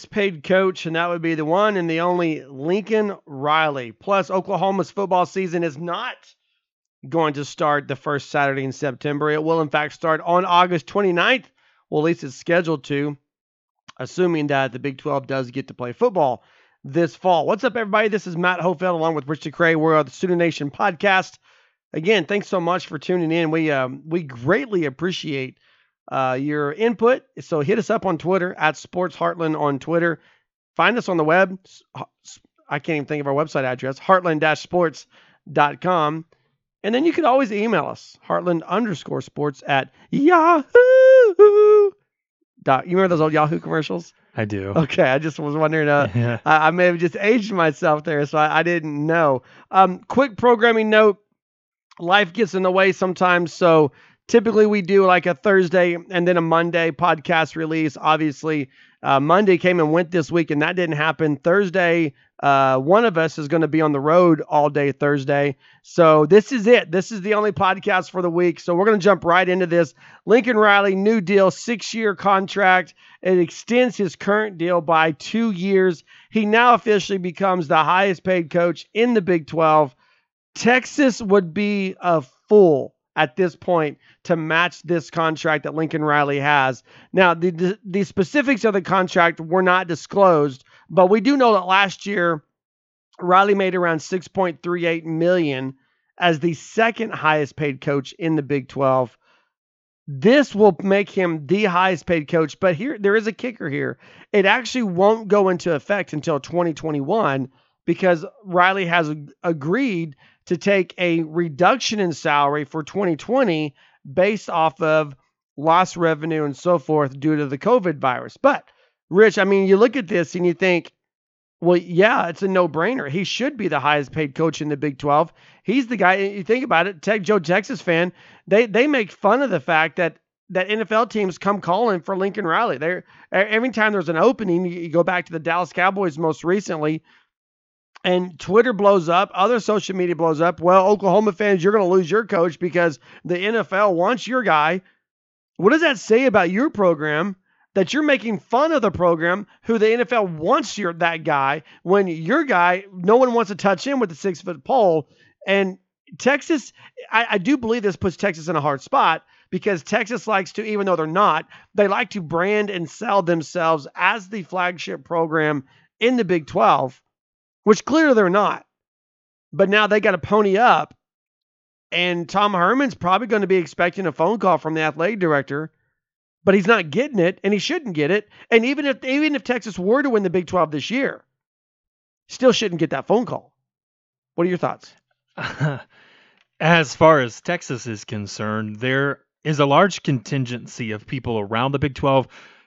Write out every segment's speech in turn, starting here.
highest paid coach, and that would be the one and the only Lincoln Riley. Plus, Oklahoma's football season is not going to start the first Saturday in September. It will, in fact, start on August 29th. Well, at least it's scheduled to, assuming that the Big 12 does get to play football this fall. What's up, everybody? This is Matt Hofeld along with Rich DeCray. We're on the Sooner Nation podcast. Again, thanks so much for tuning in. We um, we greatly appreciate uh, your input. So hit us up on Twitter at Sports Heartland on Twitter. Find us on the web. I can't even think of our website address, heartland-sports.com. And then you can always email us, heartland underscore sports at yahoo. Dot, you remember those old Yahoo commercials? I do. Okay, I just was wondering. Uh. I, I, may have just aged myself there, so I, I didn't know. Um, quick programming note: life gets in the way sometimes, so typically we do like a Thursday and then a Monday podcast release. Obviously, uh, Monday came and went this week, and that didn't happen. Thursday, uh, one of us is going to be on the road all day Thursday. So this is it. This is the only podcast for the week. So we're going to jump right into this. Lincoln Riley, new deal, six year contract. It extends his current deal by two years. He now officially becomes the highest paid coach in the Big 12. Texas would be a fool at this point to match this contract that Lincoln Riley has. Now, the, the, the specifics of the contract were not disclosed, but we do know that last year Riley made around 6.38 million as the second highest paid coach in the Big 12. This will make him the highest paid coach, but here there is a kicker here. It actually won't go into effect until 2021 because Riley has agreed to take a reduction in salary for 2020 based off of lost revenue and so forth due to the COVID virus. But, Rich, I mean, you look at this and you think, well, yeah, it's a no brainer. He should be the highest paid coach in the Big 12. He's the guy. You think about it, Tech Joe Texas fan, they they make fun of the fact that that NFL teams come calling for Lincoln Riley. They every time there's an opening, you go back to the Dallas Cowboys most recently and Twitter blows up, other social media blows up. Well, Oklahoma fans, you're going to lose your coach because the NFL wants your guy. What does that say about your program? That you're making fun of the program who the NFL wants your that guy when your guy, no one wants to touch him with a six foot pole. And Texas, I, I do believe this puts Texas in a hard spot because Texas likes to, even though they're not, they like to brand and sell themselves as the flagship program in the Big 12 which clearly they're not. But now they got to pony up. And Tom Herman's probably going to be expecting a phone call from the athletic director, but he's not getting it, and he shouldn't get it. And even if even if Texas were to win the Big 12 this year, still shouldn't get that phone call. What are your thoughts? As far as Texas is concerned, there is a large contingency of people around the Big 12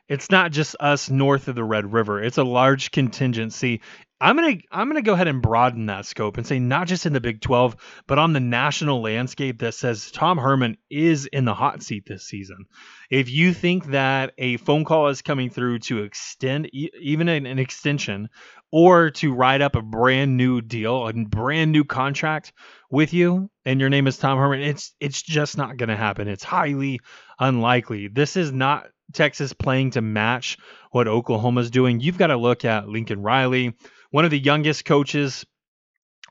it's not just us north of the Red River. It's a large contingency I'm gonna I'm gonna go ahead and broaden that scope and say not just in the Big 12, but on the national landscape that says Tom Herman is in the hot seat this season. If you think that a phone call is coming through to extend even an, an extension or to write up a brand new deal, a brand new contract with you, and your name is Tom Herman, it's it's just not gonna happen. It's highly unlikely. This is not Texas playing to match what Oklahoma's doing. You've got to look at Lincoln Riley one of the youngest coaches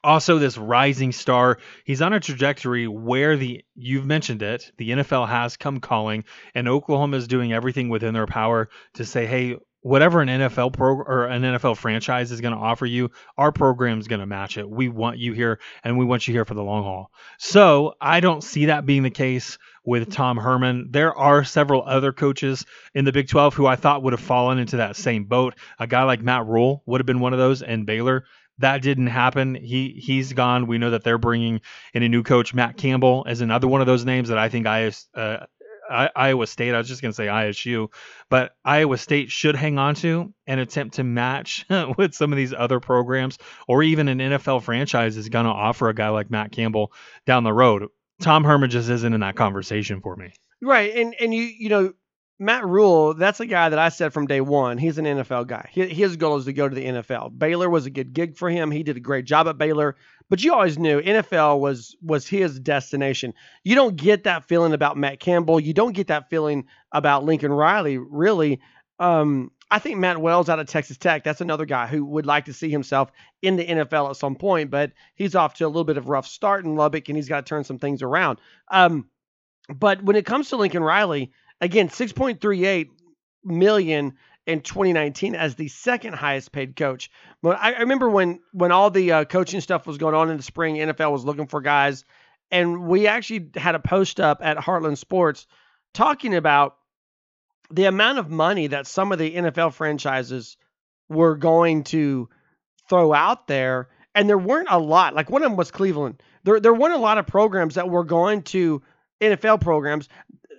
also this rising star. He's on a trajectory where the you've mentioned it the nfl has come calling and oklahoma is doing everything within their power to say hey whatever an NFL pro or an NFL franchise is going to offer you, our program is going to match it. We want you here and we want you here for the long haul. So I don't see that being the case with Tom Herman. There are several other coaches in the Big 12 who I thought would have fallen into that same boat. A guy like Matt Rhule would have been one of those, and Baylor. That didn't happen. He he's gone. We know that they're bringing in a new coach. Matt Campbell is another one of those names that I think I uh, Iowa State. I was just going to say ISU, but Iowa State should hang on to and attempt to match with some of these other programs, or even an NFL franchise is going to offer a guy like Matt Campbell down the road. Tom Herman just isn't in that conversation for me. Right, and and you you know Matt Rhule, that's a guy that I said from day one. He's an NFL guy. His goal is to go to the NFL. Baylor was a good gig for him. He did a great job at Baylor, but you always knew NFL was was his destination. You don't get that feeling about Matt Campbell. You don't get that feeling about Lincoln Riley, really. Um, I think Matt Wells out of Texas Tech, that's another guy who would like to see himself in the NFL at some point, but he's off to a little bit of a rough start in Lubbock and he's got to turn some things around. Um, but when it comes to Lincoln Riley, Again, 6.38 million in 2019 as the second highest paid coach. But I, remember when when all the uh, coaching stuff was going on in the spring, NFL was looking for guys, and we actually had a post up at Heartland Sports talking about the amount of money that some of the NFL franchises were going to throw out there, and there weren't a lot. Like one of them was Cleveland. There there weren't a lot of programs that were going to NFL programs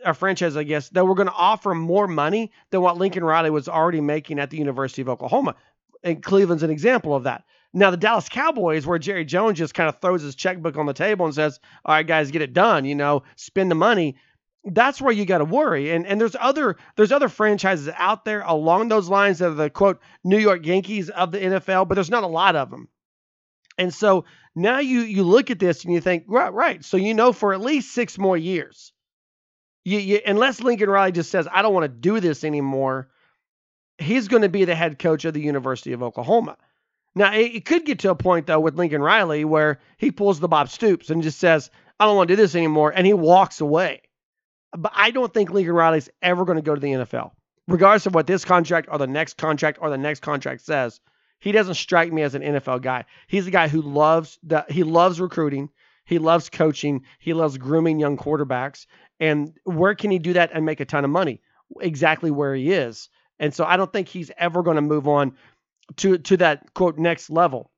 a franchise, I guess, that were going to offer more money than what Lincoln Riley was already making at the University of Oklahoma. And Cleveland's an example of that. Now, the Dallas Cowboys, where Jerry Jones just kind of throws his checkbook on the table and says, All right, guys, get it done, you know, spend the money. That's where you got to worry. And and there's other there's other franchises out there along those lines that are the quote New York Yankees of the NFL, but there's not a lot of them. And so now you you look at this and you think, right, right. So you know for at least six more years, you, you, unless Lincoln Riley just says, I don't want to do this anymore, he's going to be the head coach of the University of Oklahoma. Now, it, it, could get to a point, though, with Lincoln Riley where he pulls the Bob Stoops and just says, I don't want to do this anymore, and he walks away. But I don't think Lincoln Riley's ever going to go to the NFL. Regardless of what this contract or the next contract or the next contract says, he doesn't strike me as an NFL guy. He's a guy who loves the, he loves recruiting. He loves coaching. He loves grooming young quarterbacks. And where can he do that and make a ton of money? Exactly where he is. And so I don't think he's ever going to move on to to that quote next level.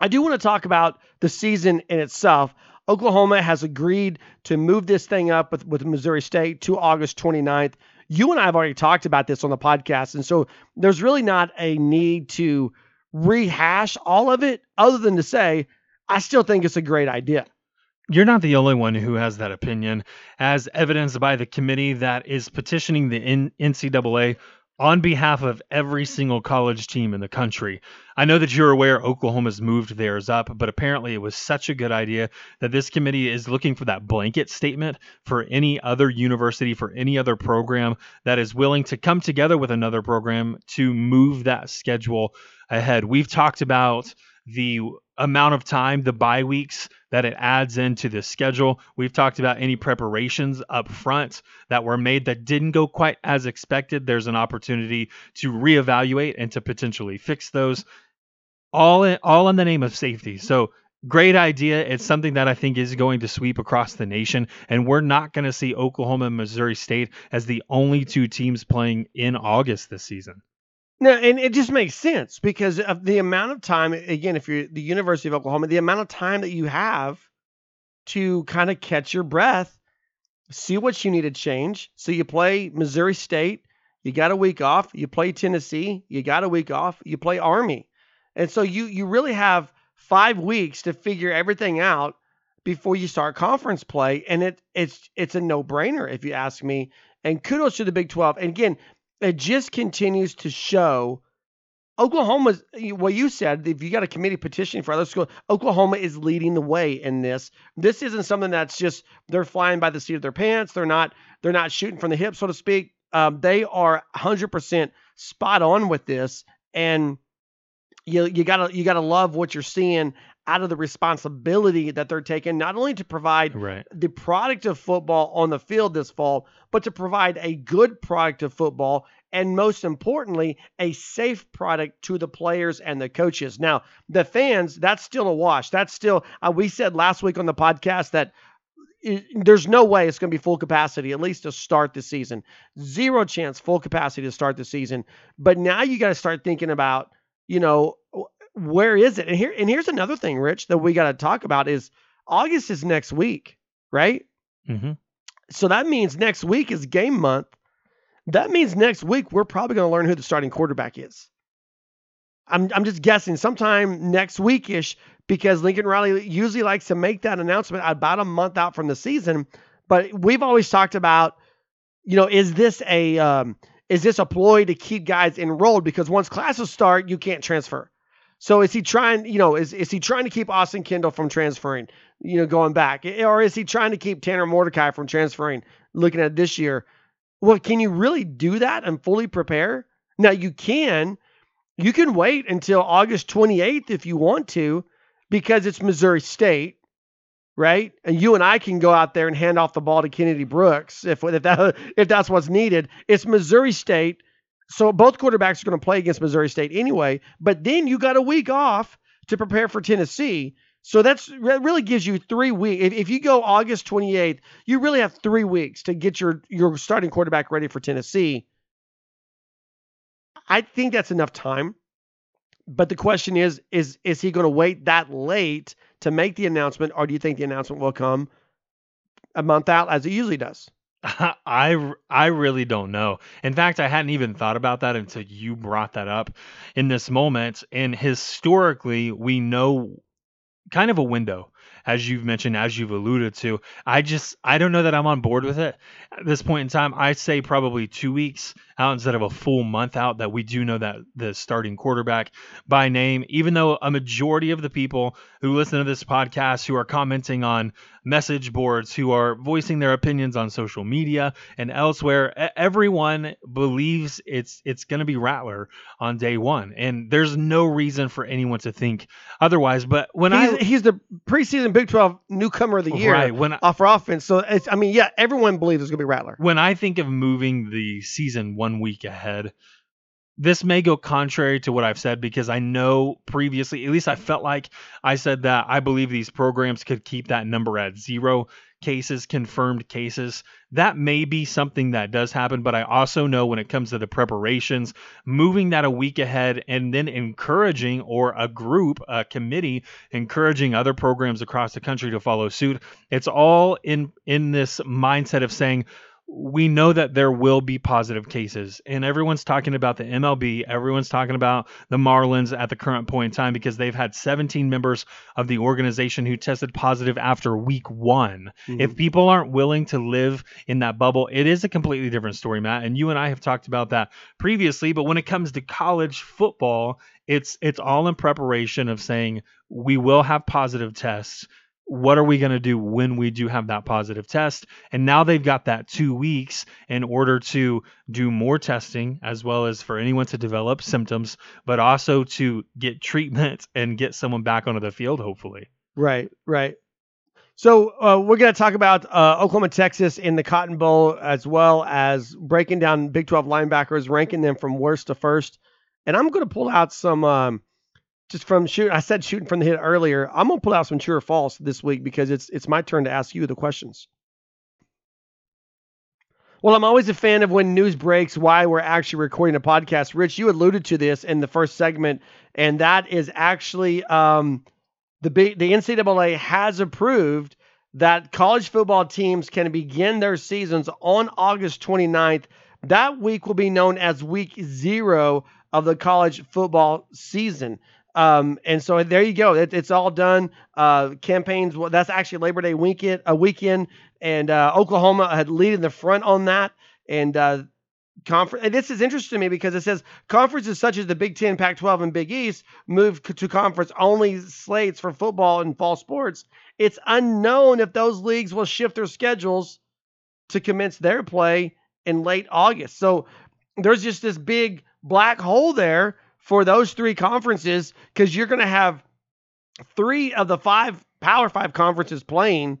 I do want to talk about the season in itself. Oklahoma has agreed to move this thing up with, with Missouri State to August 29th. You and I have already talked about this on the podcast. And so there's really not a need to rehash all of it other than to say, I still think it's a great idea. You're not the only one who has that opinion, as evidenced by the committee that is petitioning the NCAA on behalf of every single college team in the country. I know that you're aware Oklahoma's moved theirs up, but apparently it was such a good idea that this committee is looking for that blanket statement for any other university, for any other program that is willing to come together with another program to move that schedule ahead. We've talked about the amount of time, the bye weeks that it adds into the schedule. We've talked about any preparations up front that were made that didn't go quite as expected. There's an opportunity to reevaluate and to potentially fix those. All in, all in the name of safety. So great idea. It's something that I think is going to sweep across the nation. And we're not going to see Oklahoma and Missouri State as the only two teams playing in August this season. No, and it just makes sense because of the amount of time. Again, if you're the University of Oklahoma, the amount of time that you have to kind of catch your breath, see what you need to change. So you play Missouri State, you got a week off. You play Tennessee, you got a week off. You play Army, and so you you really have five weeks to figure everything out before you start conference play, and it it's it's a no brainer if you ask me. And kudos to the Big 12. And again, it just continues to show Oklahoma's what you said. If you got a committee petition for other schools, Oklahoma is leading the way in this. This isn't something that's just they're flying by the seat of their pants. They're not they're not shooting from the hip, so to speak. Um, they are 100% spot on with this, and you you gotta you gotta love what you're seeing out of the responsibility that they're taking, not only to provide Right. the product of football on the field this fall, but to provide a good product of football and most importantly, a safe product to the players and the coaches. Now, the fans, that's still a wash. That's still, uh, we said last week on the podcast that there's no way it's going to be full capacity, at least to start the season. Zero chance full capacity to start the season. But now you got to start thinking about, you know, where is it? And here, and here's another thing, Rich, that we got to talk about is August is next week, right? hmm So that means next week is game month. That means next week we're probably going to learn who the starting quarterback is. I'm I'm just guessing sometime next weekish because Lincoln Riley usually likes to make that announcement about a month out from the season. But we've always talked about, you know, is this a um, is this a ploy to keep guys enrolled? Because once classes start, you can't transfer. So is he trying, you know, is is he trying to keep Austin Kendall from transferring, you know, going back, or is he trying to keep Tanner Mordecai from transferring? Looking at this year, well, can you really do that and fully prepare? Now you can, you can wait until August 28th if you want to, because it's Missouri State, right? And you and I can go out there and hand off the ball to Kennedy Brooks if if that if that's what's needed. It's Missouri State, so both quarterbacks are going to play against Missouri State anyway. But then you got a week off to prepare for Tennessee. So that's that really gives you three weeks. If, if you go August 28th, you really have three weeks to get your your starting quarterback ready for Tennessee. I think that's enough time. But the question is, is is he going to wait that late to make the announcement, or do you think the announcement will come a month out as it usually does? I I really don't know. In fact, I hadn't even thought about that until you brought that up in this moment. And historically, we know kind of a window, as you've mentioned, as you've alluded to. I just I don't know that I'm on board with it at this point in time. I'd say probably two weeks out instead of a full month out. That we do know that the starting quarterback by name, even though a majority of the people who listen to this podcast, who are commenting on message boards, who are voicing their opinions on social media and elsewhere, everyone believes it's it's going to be Rattler on day one, and there's no reason for anyone to think otherwise. But when he's, I he's the preseason Big 12 newcomer of the year right when I, off for offense. So it's, I mean, yeah, everyone believes it's going to be Rattler. when I think of moving the season one week ahead, this may go contrary to what I've said because I know previously, at least I felt like I said that I believe these programs could keep that number at zero cases, confirmed cases. That may be something that does happen, but I also know when it comes to the preparations, moving that a week ahead and then encouraging or a group, a committee encouraging other programs across the country to follow suit. It's all in in this mindset of saying we know that there will be positive cases and everyone's talking about the MLB everyone's talking about the Marlins at the current point in time because they've had 17 members of the organization who tested positive after week 1 mm-hmm. if people aren't willing to live in that bubble it is a completely different story Matt and you and I have talked about that previously but when it comes to college football it's it's all in preparation of saying we will have positive tests what are we going to do when we do have that positive test? And now they've got that two weeks in order to do more testing, as well as for anyone to develop symptoms, but also to get treatment and get someone back onto the field, hopefully. Right, right. So uh, we're going to talk about uh, Oklahoma, Texas in the Cotton Bowl, as well as breaking down Big 12 linebackers, ranking them from worst to first. And I'm going to pull out some, um, just from shoot. I said shooting from the hit earlier. I'm to pull out some true or false this week because it's it's my turn to ask you the questions. Well, I'm always a fan of when news breaks why we're actually recording a podcast. Rich, you alluded to this in the first segment, and that is actually um, the the NCAA has approved that college football teams can begin their seasons on August 29th. That week will be known as week zero of the college football season. Um, and so there you go. It, it's all done. Uh, campaigns. Well, that's actually Labor Day weekend. A weekend, and uh, Oklahoma had leading the front on that. And uh, conference. And this is interesting to me because it says conferences such as the Big Ten, Pac-12, and Big East move to conference only slates for football and fall sports. It's unknown if those leagues will shift their schedules to commence their play in late August. So there's just this big black hole there for those three conferences because you're going to have three of the five Power Five conferences playing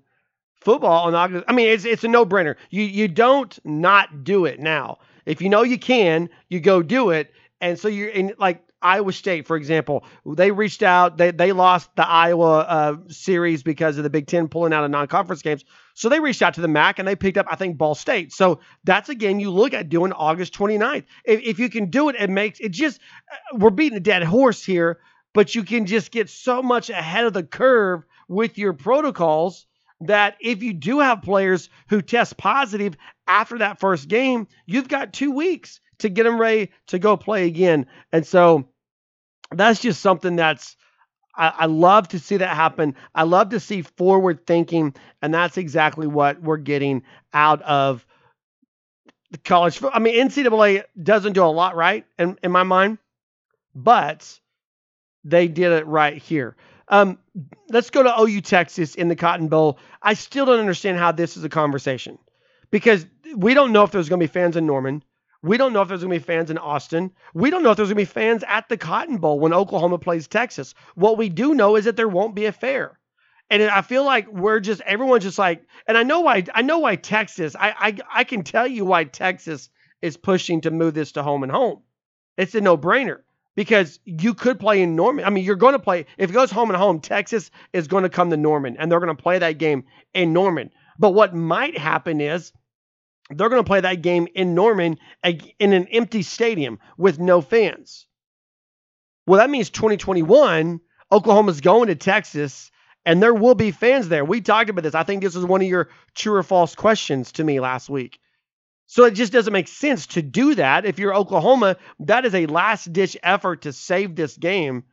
football on August. I mean, it's it's a no brainer. You you don't not do it now. If you know you can, you go do it. And so you're in like Iowa State, for example, they reached out. They they lost the Iowa uh, series because of the Big Ten pulling out of non-conference games. So they reached out to the MAC and they picked up, I think, Ball State. So that's again, you look at doing August 29th. If, if you can do it, it makes it just uh, we're beating a dead horse here, but you can just get so much ahead of the curve with your protocols that if you do have players who test positive after that first game, you've got two weeks to get them ready to go play again. And so that's just something that's I, I, love to see that happen. I love to see forward thinking, and that's exactly what we're getting out of the college. I mean, NCAA doesn't do a lot right in, in my mind, but they did it right here. Um, let's go to OU Texas in the Cotton Bowl. I still don't understand how this is a conversation because we don't know if there's going to be fans in Norman. We don't know if there's going to be fans in Austin. We don't know if there's going to be fans at the Cotton Bowl when Oklahoma plays Texas. What we do know is that there won't be a fair. And I feel like we're just everyone's just like, and I know why I know why Texas. I I, I can tell you why Texas is pushing to move this to home and home. It's a no-brainer because you could play in Norman. I mean, you're going to play if it goes home and home. Texas is going to come to Norman, and they're going to play that game in Norman. But what might happen is they're going to play that game in Norman in an empty stadium with no fans. Well, that means 2021, Oklahoma's going to Texas and there will be fans there. We talked about this. I think this was one of your true or false questions to me last week. So it just doesn't make sense to do that. If you're Oklahoma, that is a last ditch effort to save this game.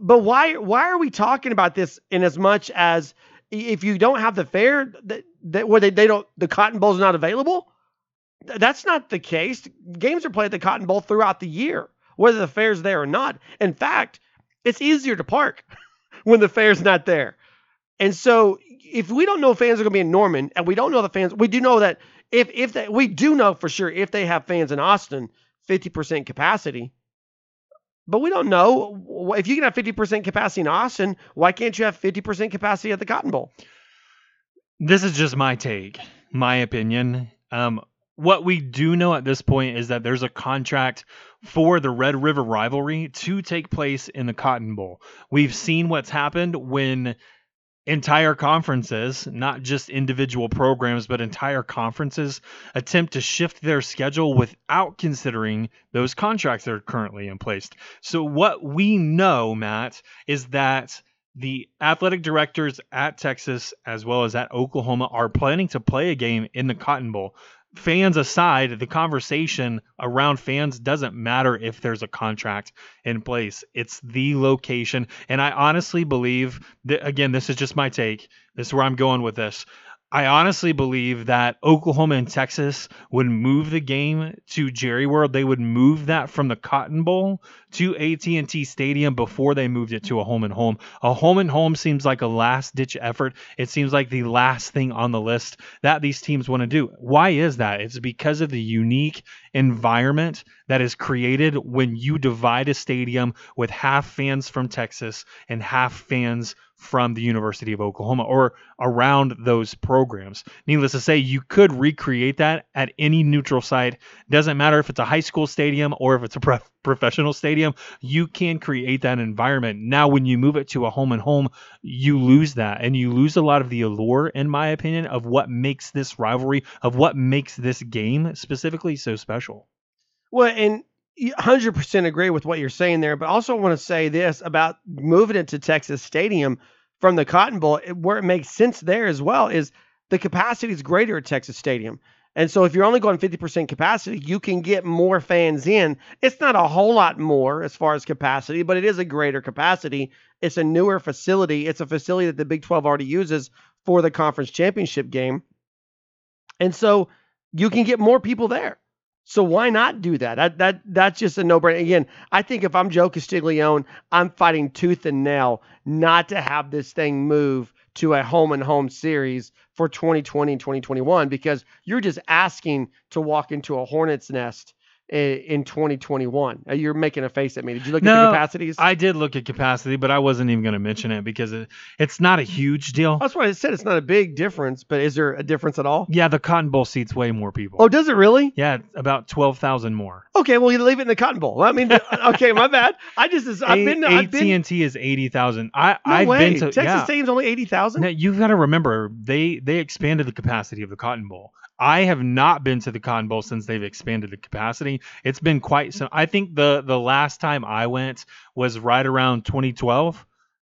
But why why are we talking about this in as much as if you don't have the fair that, where they, they don't the Cotton Bowl is not available? That's not the case. Games are played at the Cotton Bowl throughout the year, whether the fair's there or not. In fact, it's easier to park when the fair's not there. And so if we don't know fans are going to be in Norman and we don't know the fans, we do know that if if they, we do know for sure if they have fans in Austin, 50% capacity. But we don't know if you can have 50% capacity in Austin, why can't you have 50% capacity at the Cotton Bowl? This is just my take, my opinion. Um, what we do know at this point is that there's a contract for the Red River rivalry to take place in the Cotton Bowl. We've seen what's happened when entire conferences, not just individual programs, but entire conferences attempt to shift their schedule without considering those contracts that are currently in place. So, what we know, Matt, is that the athletic directors at Texas as well as at Oklahoma are planning to play a game in the Cotton Bowl fans aside, the conversation around fans doesn't matter if there's a contract in place. It's the location. And I honestly believe that, again, this is just my take. This is where I'm going with this. I honestly believe that Oklahoma and Texas would move the game to Jerry World. They would move that from the Cotton Bowl to AT&T Stadium before they moved it to a home and home. A home and home seems like a last ditch effort. It seems like the last thing on the list that these teams want to do. Why is that? It's because of the unique environment that is created when you divide a stadium with half fans from Texas and half fans from the University of Oklahoma or around those programs. Needless to say, you could recreate that at any neutral site. Doesn't matter if it's a high school stadium or if it's a prof- professional stadium, you can create that environment. Now, when you move it to a home and home, you lose that and you lose a lot of the allure, in my opinion, of what makes this rivalry, of what makes this game specifically so special. Well, and 100% agree with what you're saying there, but also want to say this about moving it to Texas Stadium from the Cotton Bowl, where it makes sense there as well is the capacity is greater at Texas Stadium. And so if you're only going 50% capacity, you can get more fans in. It's not a whole lot more as far as capacity, but it is a greater capacity. It's a newer facility. It's a facility that the Big 12 already uses for the conference championship game. And so you can get more people there. So why not do that? That that that's just a no-brainer. Again, I think if I'm Joe Castiglione, I'm fighting tooth and nail not to have this thing move to a home and home series for 2020 and 2021 because you're just asking to walk into a hornet's nest in 2021. Uh, you're making a face at me. Did you look No, at the capacities? I did look at capacity, but I wasn't even going to mention it because it, it's not a huge deal. That's why I said it's not a big difference, but is there a difference at all? Yeah, the Cotton Bowl seats way more people. Oh, does it really? yeah, about twelve thousand more. Okay, well you leave it in the Cotton Bowl. I mean, okay, my bad. I just I've been I've AT been and T is eighty thousand. I no I've way. been to Texas yeah. Stadium's only eighty thousand. Now, you've got to remember they they expanded the capacity of the Cotton Bowl. I have not been to the Cotton Bowl since they've expanded the capacity. It's been quite some. I think the the last time I went was right around 2012,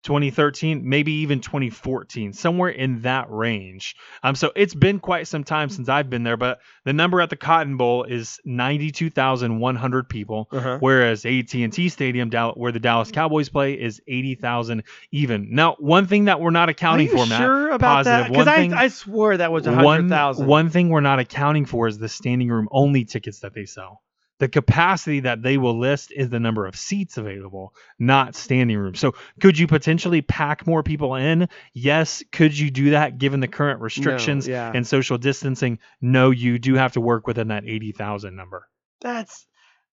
2013, maybe even 2014, somewhere in that range. Um, so it's been quite some time since I've been there. But the number at the Cotton Bowl is 92,100 people Uh-huh. whereas AT&T Stadium, where the Dallas Cowboys play, is 80,000 even. Now, one thing that we're not accounting for, Matt, sure about that? Because I thing- I swore that was a hundred one, thousand. one thing we're not accounting for is the standing room only tickets that they sell. The capacity that they will list is the number of seats available, not standing room. So, could you potentially pack more people in? Yes. Could you do that given the current restrictions yeah. and social distancing? No, you do have to work within that 80,000 number. That's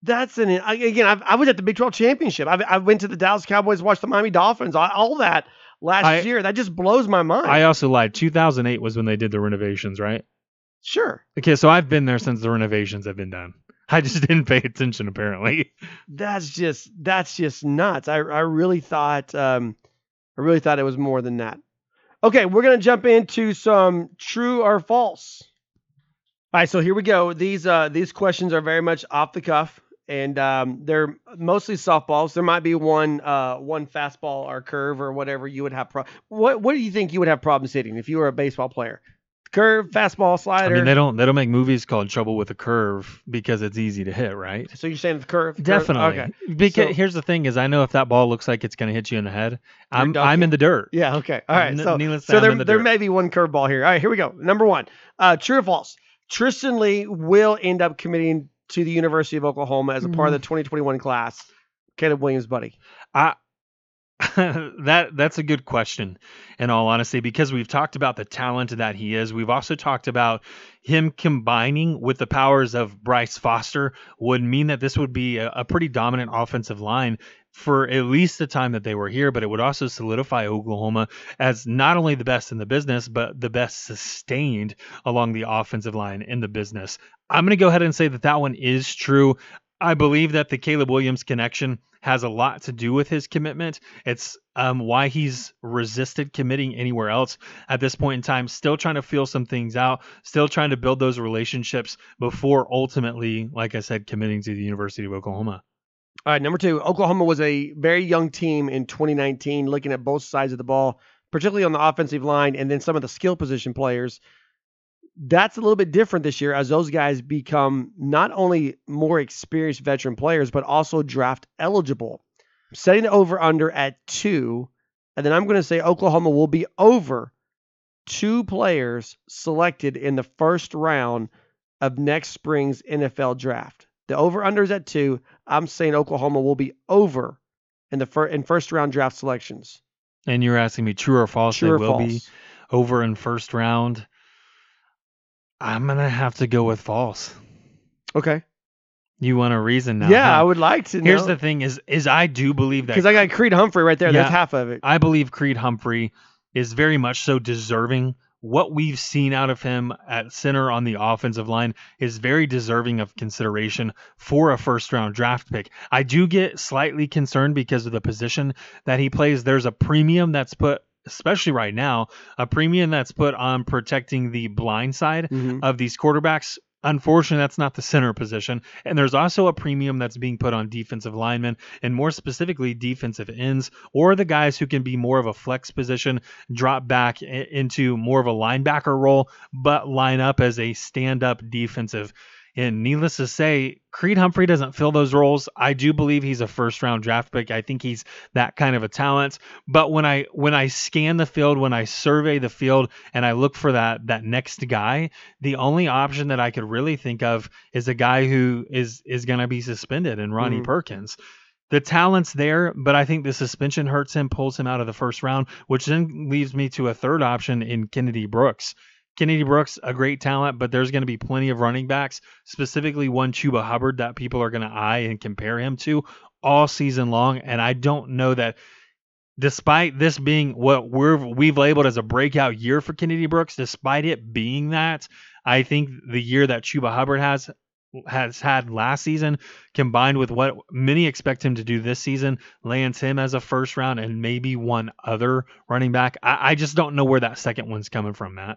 that's an again. I, I was at the Big 12 championship. I, I went to the Dallas Cowboys, watched the Miami Dolphins, all, all that last I- year. That just blows my mind. I also lied. 2008 was when they did the renovations, right? sure, Okay, so I've been there since the renovations have been done. I just didn't pay attention apparently. that's just that's just nuts. I I really thought um I really thought it was more than that. Okay, we're gonna jump into some true or false. All right, so here we go. These uh these questions are very much off the cuff, and um, they're mostly softballs. There might be one uh one fastball or curve or whatever you would have. Pro- what what do you think you would have problems hitting if you were a baseball player? Curve, fastball, slider. I mean, they don't they don't make movies called Trouble with a Curve because it's easy to hit, right? so you're saying the curve? curve? Definitely. Okay. Because So- here's the thing: is I know if that ball looks like it's going to hit you in the head, I'm. I'm in the dirt. Yeah. Okay. All right. So, so there, the there dirt. may be one curveball here. All right. Here we go. Number one. Uh, true or false? Tristan Leigh will end up committing to the University of Oklahoma as a part of the Mm. 2021 class. Caleb Williams, buddy. I that that's a good question in all honesty because we've talked about the talent that he is. We've also talked about him combining with the powers of Bryce Foster would mean that this would be a, a pretty dominant offensive line for at least the time that they were here but it would also solidify Oklahoma as not only the best in the business but the best sustained along the offensive line in the business. I'm going to go ahead and say that that one is true. I believe that the Caleb Williams connection has a lot to do with his commitment. It's um, why he's resisted committing anywhere else at this point in time. Still trying to feel some things out, still trying to build those relationships before ultimately, like I said, committing to the University of Oklahoma. All right. Number two. Oklahoma was a very young team in 2019, looking at both sides of the ball, particularly on the offensive line and then some of the skill position players. That's a little bit different this year as those guys become not only more experienced veteran players, but also draft eligible. Setting the over under at two. And then I'm going to say Oklahoma will be over two players selected in the first round of next spring's NFL draft. The over under is at two. I'm saying Oklahoma will be over in the fir- in first round draft selections. And you're asking me true or false? True they or will false? be over in first round. I'm gonna have to go with false. Okay. You want a reason now? yeah, huh? I would like to. Here's the thing: is is I do believe that because I got Creed Humphrey right there. That's half of it. I believe Creed Humphrey is very much so deserving. What we've seen out of him at center on the offensive line is very deserving of consideration for a first round draft pick. I do get slightly concerned because of the position that he plays. There's a premium that's put, especially right now, a premium that's put on protecting the blind side Mhm. of these quarterbacks. Unfortunately, that's not the center position. And there's also a premium that's being put on defensive linemen and more specifically defensive ends or the guys who can be more of a flex position, drop back into more of a linebacker role, but line up as a stand up defensive. And needless to say, Creed Humphrey doesn't fill those roles. I do believe he's a first round draft pick. I think he's that kind of a talent. But when I when I scan the field, when I survey the field and I look for that that next guy, the only option that I could really think of is a guy who is is going to be suspended and Ronnie Mhm. Perkins. The talent's there, but I think the suspension hurts him, pulls him out of the first round, which then leaves me to a third option in Kennedy Brooks. Kennedy Brooks, a great talent, but there's going to be plenty of running backs, specifically one Chuba Hubbard that people are going to eye and compare him to all season long. And I don't know that despite this being what we're we've labeled as a breakout year for Kennedy Brooks, despite it being that, I think the year that Chuba Hubbard has has had last season combined with what many expect him to do this season lands him as a first round and maybe one other running back. I, I just don't know where that second one's coming from, Matt.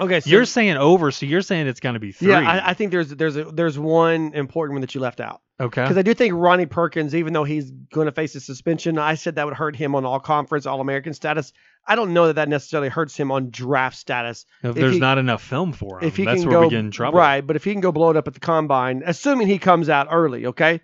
Okay, so you're saying over, so you're saying it's going to be three. Yeah, I, I, think there's there's a, there's one important one that you left out. Okay. Because I do think Ronnie Perkins, even though he's going to face a suspension, I said that would hurt him on all conference, all American status. I don't know that that necessarily hurts him on draft status. If, if there's he, not enough film for him, if he that's can where go, we get in trouble. Right, but if he can go blow it up at the combine, assuming he comes out early, okay.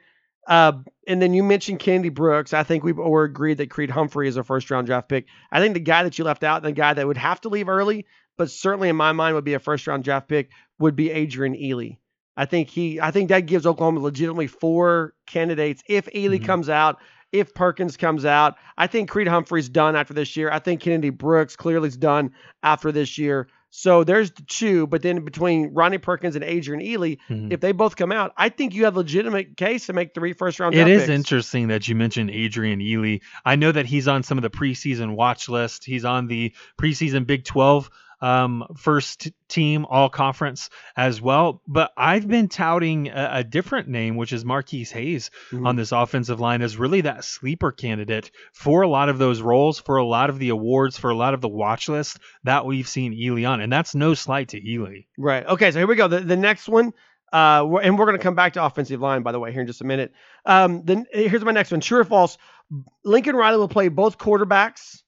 Uh, and then you mentioned Kennedy Brooks. I think we were agreed that Creed Humphrey is a first round draft pick. I think the guy that you left out, the guy that would have to leave early, but certainly in my mind would be a first round draft pick, would be Adrian Ealy. I think he I think that gives Oklahoma legitimately four candidates if Ealy mm-hmm. comes out, if Perkins comes out. I think Creed Humphrey's done after this year. I think Kennedy Brooks clearly is done after this year. So there's the two, but then between Ronnie Perkins and Adrian Ealy, mm-hmm. if they both come out, I think you have a legitimate case to make three first round. It is picks. interesting that you mentioned Adrian Ealy. I know that he's on some of the preseason watch list. He's on the preseason Big 12 um, first team all conference as well. But I've been touting a, a different name, which is Marquis Hayes mm-hmm. on this offensive line, as really that sleeper candidate for a lot of those roles, for a lot of the awards, for a lot of the watch list that we've seen Ealy on. And that's no slight to Ealy. Right. Okay. So here we go. The, the next one. Uh, and we're going to come back to offensive line, by the way, here in just a minute. Um, then here's my next one. True or false? Lincoln Riley will play both quarterbacks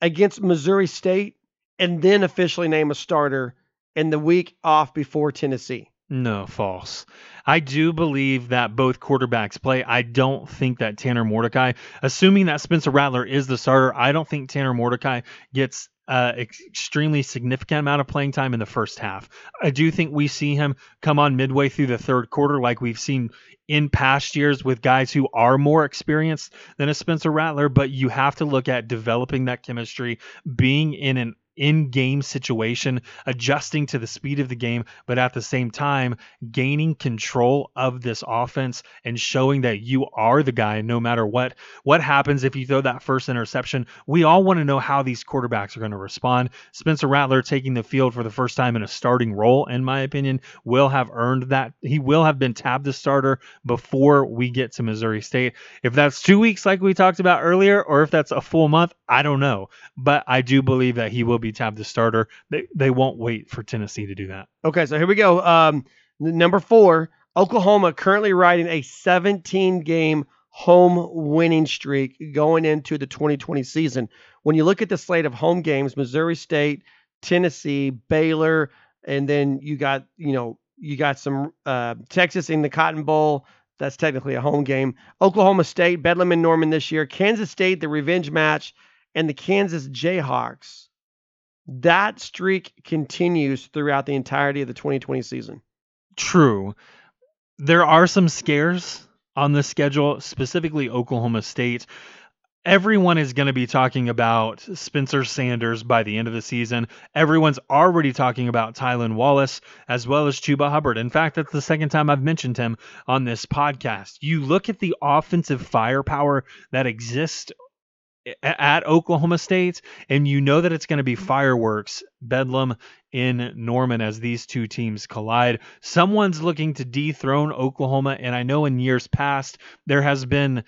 against Missouri State and then officially name a starter in the week off before Tennessee. No, false. I do believe that both quarterbacks play. I don't think that Tanner Mordecai, assuming that Spencer Rattler is the starter, I don't think Tanner Mordecai gets uh, extremely significant amount of playing time in the first half. I do think we see him come on midway through the third quarter, like we've seen in past years with guys who are more experienced than a Spencer Rattler. But you have to look at developing that chemistry, being in an in game situation, adjusting to the speed of the game, but at the same time, gaining control of this offense and showing that you are the guy no matter what. What happens if you throw that first interception? We all want to know how these quarterbacks are going to respond. Spencer Rattler taking the field for the first time in a starting role, in my opinion, will have earned that. He will have been tabbed the starter before we get to Missouri State. If that's two weeks, like we talked about earlier, or if that's a full month, I don't know. But I do believe that he will be tabbed the starter. They they won't wait for Tennessee to do that. Okay, so here we go. Um, number four, Oklahoma currently riding a 17 game home winning streak going into the 2020 season. When you look at the slate of home games, Missouri State, Tennessee, Baylor, and then you got you know you got some uh, Texas in the Cotton Bowl. That's technically a home game. Oklahoma State, Bedlam and Norman this year. Kansas State, the revenge match, and the Kansas Jayhawks that streak continues throughout the entirety of the 2020 season. True. There are some scares on the schedule, specifically Oklahoma State. Everyone is going to be talking about Spencer Sanders by the end of the season. Everyone's already talking about Tylan Wallace as well as Chuba Hubbard. In fact, that's the second time I've mentioned him on this podcast. You look at the offensive firepower that exists at Oklahoma State, and you know that it's going to be mm-hmm. fireworks, Bedlam in Norman as these two teams collide. Someone's looking to dethrone Oklahoma, and I know in years past there has been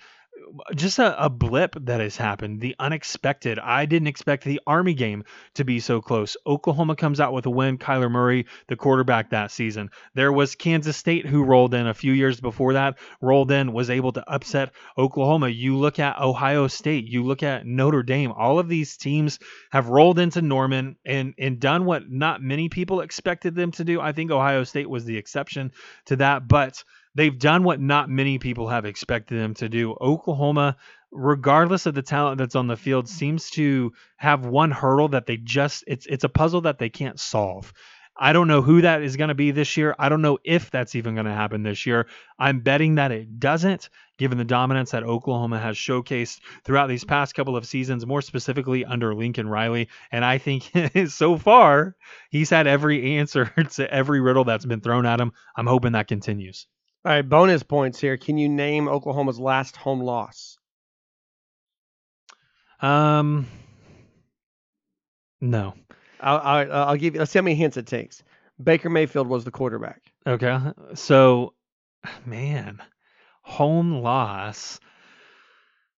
just a, a, blip that has happened. The unexpected. I didn't expect the Army game to be so close. Oklahoma comes out with a win. Kyler Murray, the quarterback that season. There was Kansas State who rolled in a few years before that, rolled in, was able to upset Oklahoma. You look at Ohio State, you look at Notre Dame. All of these teams have rolled into Norman and, and done what not many people expected them to do. I think Ohio State was the exception to that, but they've done what not many people have expected them to do. Oklahoma, regardless of the talent that's on the field, seems to have one hurdle that they just it's it's a puzzle that they can't solve. I don't know who that is going to be this year. I don't know if that's even going to happen this year. I'm betting that it doesn't, given the dominance that Oklahoma has showcased throughout these past couple of seasons, more specifically under Lincoln Riley. And I think so far, he's had every answer to every riddle that's been thrown at him. I'm hoping that continues. All right, bonus points here. Can you name Oklahoma's last home loss? Um, no. I'll, I'll, I'll give you. Let's see how many hints it takes. Baker Mayfield was the quarterback. Okay. So, man, home loss.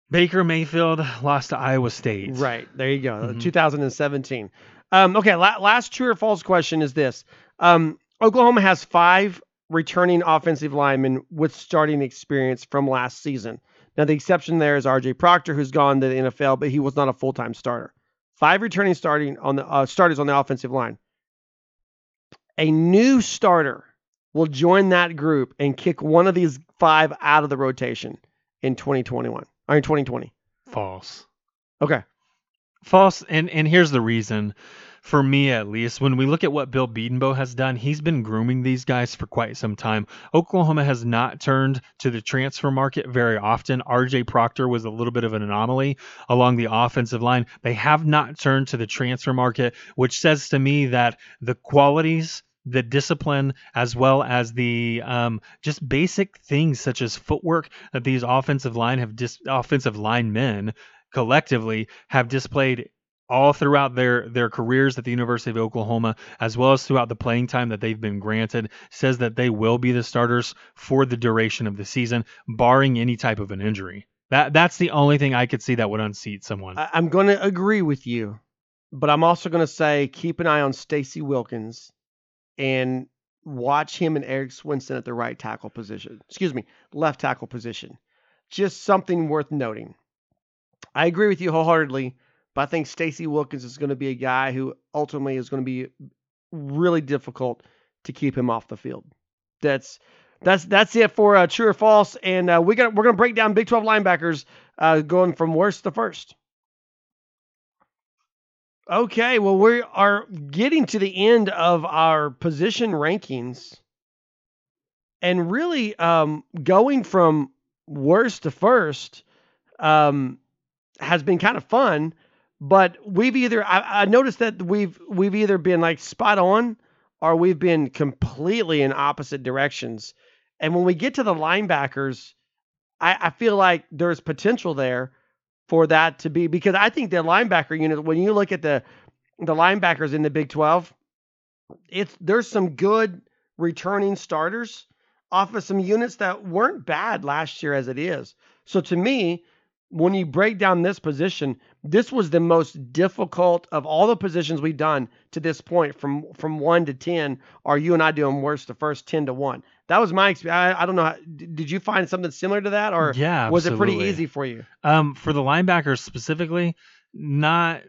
Baker Mayfield lost to Iowa State. Right. There you go. Mm-hmm. 2017. Um, okay. La- last true or false question is this um, Oklahoma has five returning offensive linemen with starting experience from last season. Now, the exception there is RJ Proctor, who's gone to the NFL, but he was not a full time starter. Five returning starting on the uh, starters on the offensive line. A new starter will join that group and kick one of these five out of the rotation in 2021 or in 2020. False. Okay. False. And and here's the reason for me at least, when we look at what Bill Bedenbaugh has done, he's been grooming these guys for quite some time. Oklahoma has not turned to the transfer market very often. RJ Proctor was a little bit of an anomaly along the offensive line. They have not turned to the transfer market, which says to me that the qualities the discipline as well as the um, just basic things such as footwork that these offensive line have dis- offensive linemen collectively have displayed all throughout their their careers at the University of Oklahoma, as well as throughout the playing time that they've been granted, says that they will be the starters for the duration of the season, barring any type of an injury. That that's the only thing I could see that would unseat someone. I, am going to agree with you, but I'm also going to say keep an eye on Stacy Wilkins and watch him and Eric Swenson at the right tackle position. Excuse me, left tackle position. Just something worth noting. I agree with you wholeheartedly but I think Stacy Wilkins is going to be a guy who ultimately is going to be really difficult to keep him off the field. That's that's that's it for uh, true or false, and uh, we got we're going to break down Big 12 linebackers uh, going from worst to first. Okay, well we are getting to the end of our position rankings, and really um, going from worst to first um, has been kind of fun but we've either I, I noticed that we've we've either been like spot on or we've been completely in opposite directions. And when we get to the linebackers, I, I feel like there's potential there for that to be because I think the linebacker unit, when you look at the the linebackers in the Big 12, it's there's some good returning starters off of some units that weren't bad last year as it is. So to me, when you break down this position, this was the most difficult of all the positions we've done to this point from from 1 to 10 are you and I doing worse the first 10 to 1 that was my experience I, I don't know how, did you find something similar to that or yeah, was it pretty easy for you? Um for the linebackers specifically not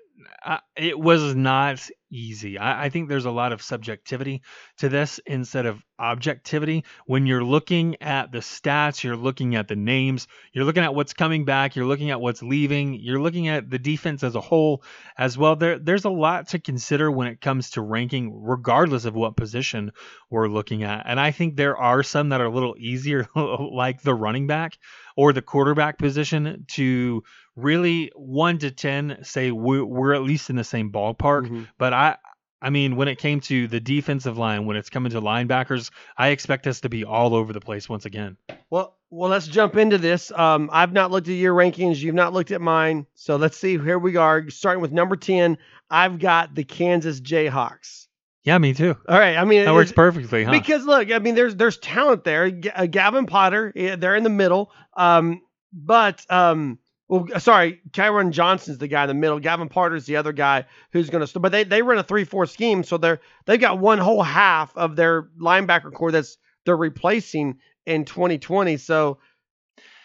uh, it was not easy. I, I, think there's a lot of subjectivity to this instead of objectivity. When you're looking at the stats, you're looking at the names, you're looking at what's coming back, you're looking at what's leaving, you're looking at the defense as a whole as well. There, there's a lot to consider when it comes to ranking, regardless of what position we're looking at. And I think there are some that are a little easier, like the running back or the quarterback position, to really one to ten say we're, we're at least in the same ballpark. Mm-hmm. But I I mean, when it came to the defensive line, when it's coming to linebackers, I expect us to be all over the place once again. Well, well, let's jump into this. Um, I've not looked at your rankings. You've not looked at mine. So let's see. Here we are, starting with number ten. I've got the Kansas Jayhawks. Yeah, me too. All right. I mean, that works perfectly, huh? Because look, I mean, there's there's talent there. G- uh, Gavin Potter, they're in the middle. Um, but um, well, sorry, Kyron Johnson's the guy in the middle. Gavin Potter's the other guy who's going to. But they they run a three-four scheme, so they're they've got one whole half of their linebacker core that's they're replacing in 2020. So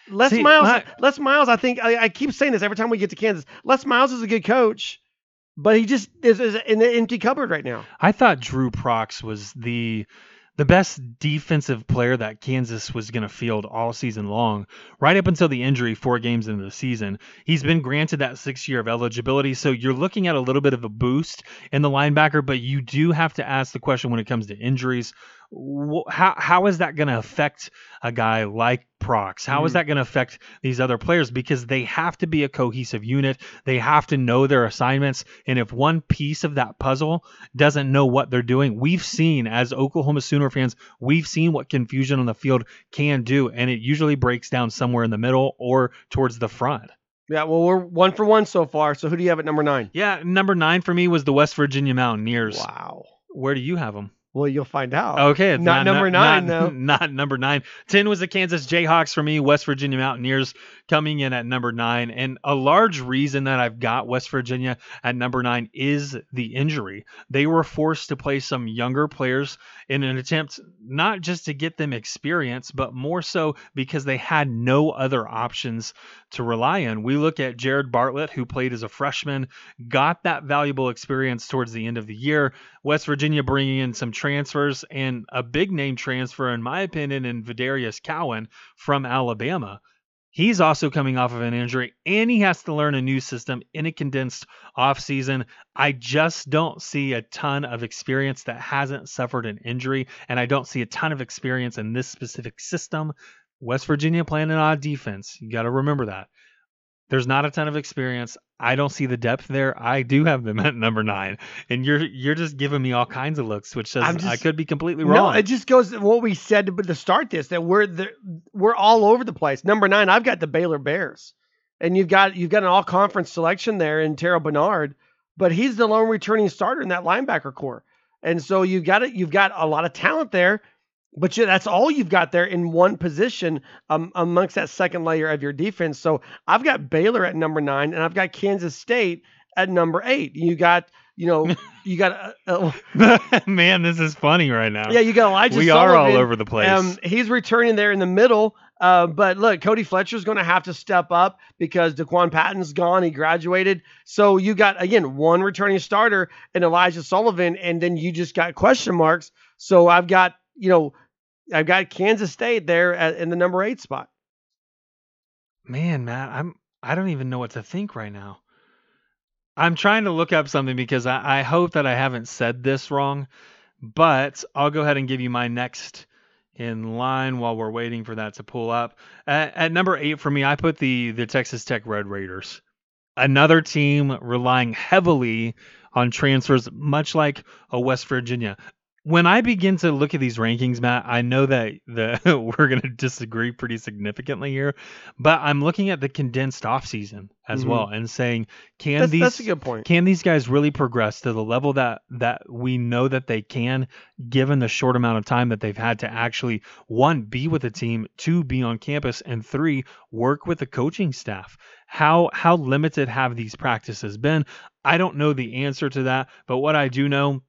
Les See, Miles, my, Les Miles, I think I, I, keep saying this every time we get to Kansas. Les Miles is a good coach, but he just is, is in the empty cupboard right now. I thought Dru Prox was the the best defensive player that Kansas was going to field all season long, right up until the injury four games into the season. He's been granted that six year of eligibility. So you're looking at a little bit of a boost in the linebacker, but you do have to ask the question when it comes to injuries how how is that going to affect a guy like Prox? How mm. is that going to affect these other players? Because they have to be a cohesive unit. They have to know their assignments. And if one piece of that puzzle doesn't know what they're doing, we've seen as Oklahoma Sooner fans, we've seen what confusion on the field can do, and it usually breaks down somewhere in the middle or towards the front. Yeah, well, we're one for one so far. So who do you have at number nine? Yeah, number nine for me was the West Virginia Mountaineers. Wow. Where do you have them? Well, you'll find out. Okay, it's not, not number nine not, though. Not number nine. Ten was the Kansas Jayhawks for me. West Virginia Mountaineers coming in at number nine, and a large reason that I've got West Virginia at number nine is the injury. They were forced to play some younger players in an attempt not just to get them experience, but more so because they had no other options to rely on. We look at Jared Bartlett, who played as a freshman, got that valuable experience towards the end of the year. West Virginia bringing in some transfers and a big name transfer, in my opinion, in VanDarius Cowan from Alabama. He's also coming off of an injury and he has to learn a new system in a condensed offseason. I just don't see a ton of experience that hasn't suffered an injury, and I don't see a ton of experience in this specific system. West Virginia playing an odd defense. You got to remember that. There's not a ton of experience. I don't see the depth there. I do have them at number nine, and you're you're just giving me all kinds of looks, which says just, I could be completely wrong. No, it just goes what we said to, to start this that we're the, we're all over the place. Number nine, I've got the Baylor Bears, and you've got you've got an all conference selection there in Terrell Bernard, but he's the lone returning starter in that linebacker core, and so you've got it. You've got a lot of talent there. But that's all you've got there in one position um, amongst that second layer of your defense. So I've got Baylor at number nine, and I've got Kansas State at number eight. You got, you know, you got. Uh, uh, Man, this is funny right now. Yeah, you got Elijah. Sullivan. We Sullivan. are all over the place. Um, he's returning there in the middle. Uh, but look, Cody Fletcher's going to have to step up because Daquan Patton's gone. He graduated. So you got, again, one returning starter and Elijah Sullivan, and then you just got question marks. So I've got, you know, I've got Kansas State there at, in the number eight spot. Man, Matt, I'm I don't even know what to think right now. I'm trying to look up something because I, I hope that I haven't said this wrong, but I'll go ahead and give you my next in line while we're waiting for that to pull up. At, at number eight for me, I put the the Texas Tech Red Raiders, another team relying heavily on transfers, much like a West Virginia when I begin to look at these rankings, Matt, I know that the we're going to disagree pretty significantly here, but I'm looking at the condensed offseason as mm-hmm. well and saying, can that's, these that's a good point. Can these guys really progress to the level that that we know that they can, given the short amount of time that they've had to actually one be with a team, two be on campus, and three work with the coaching staff? How how limited have these practices been? I don't know the answer to that, but what I do know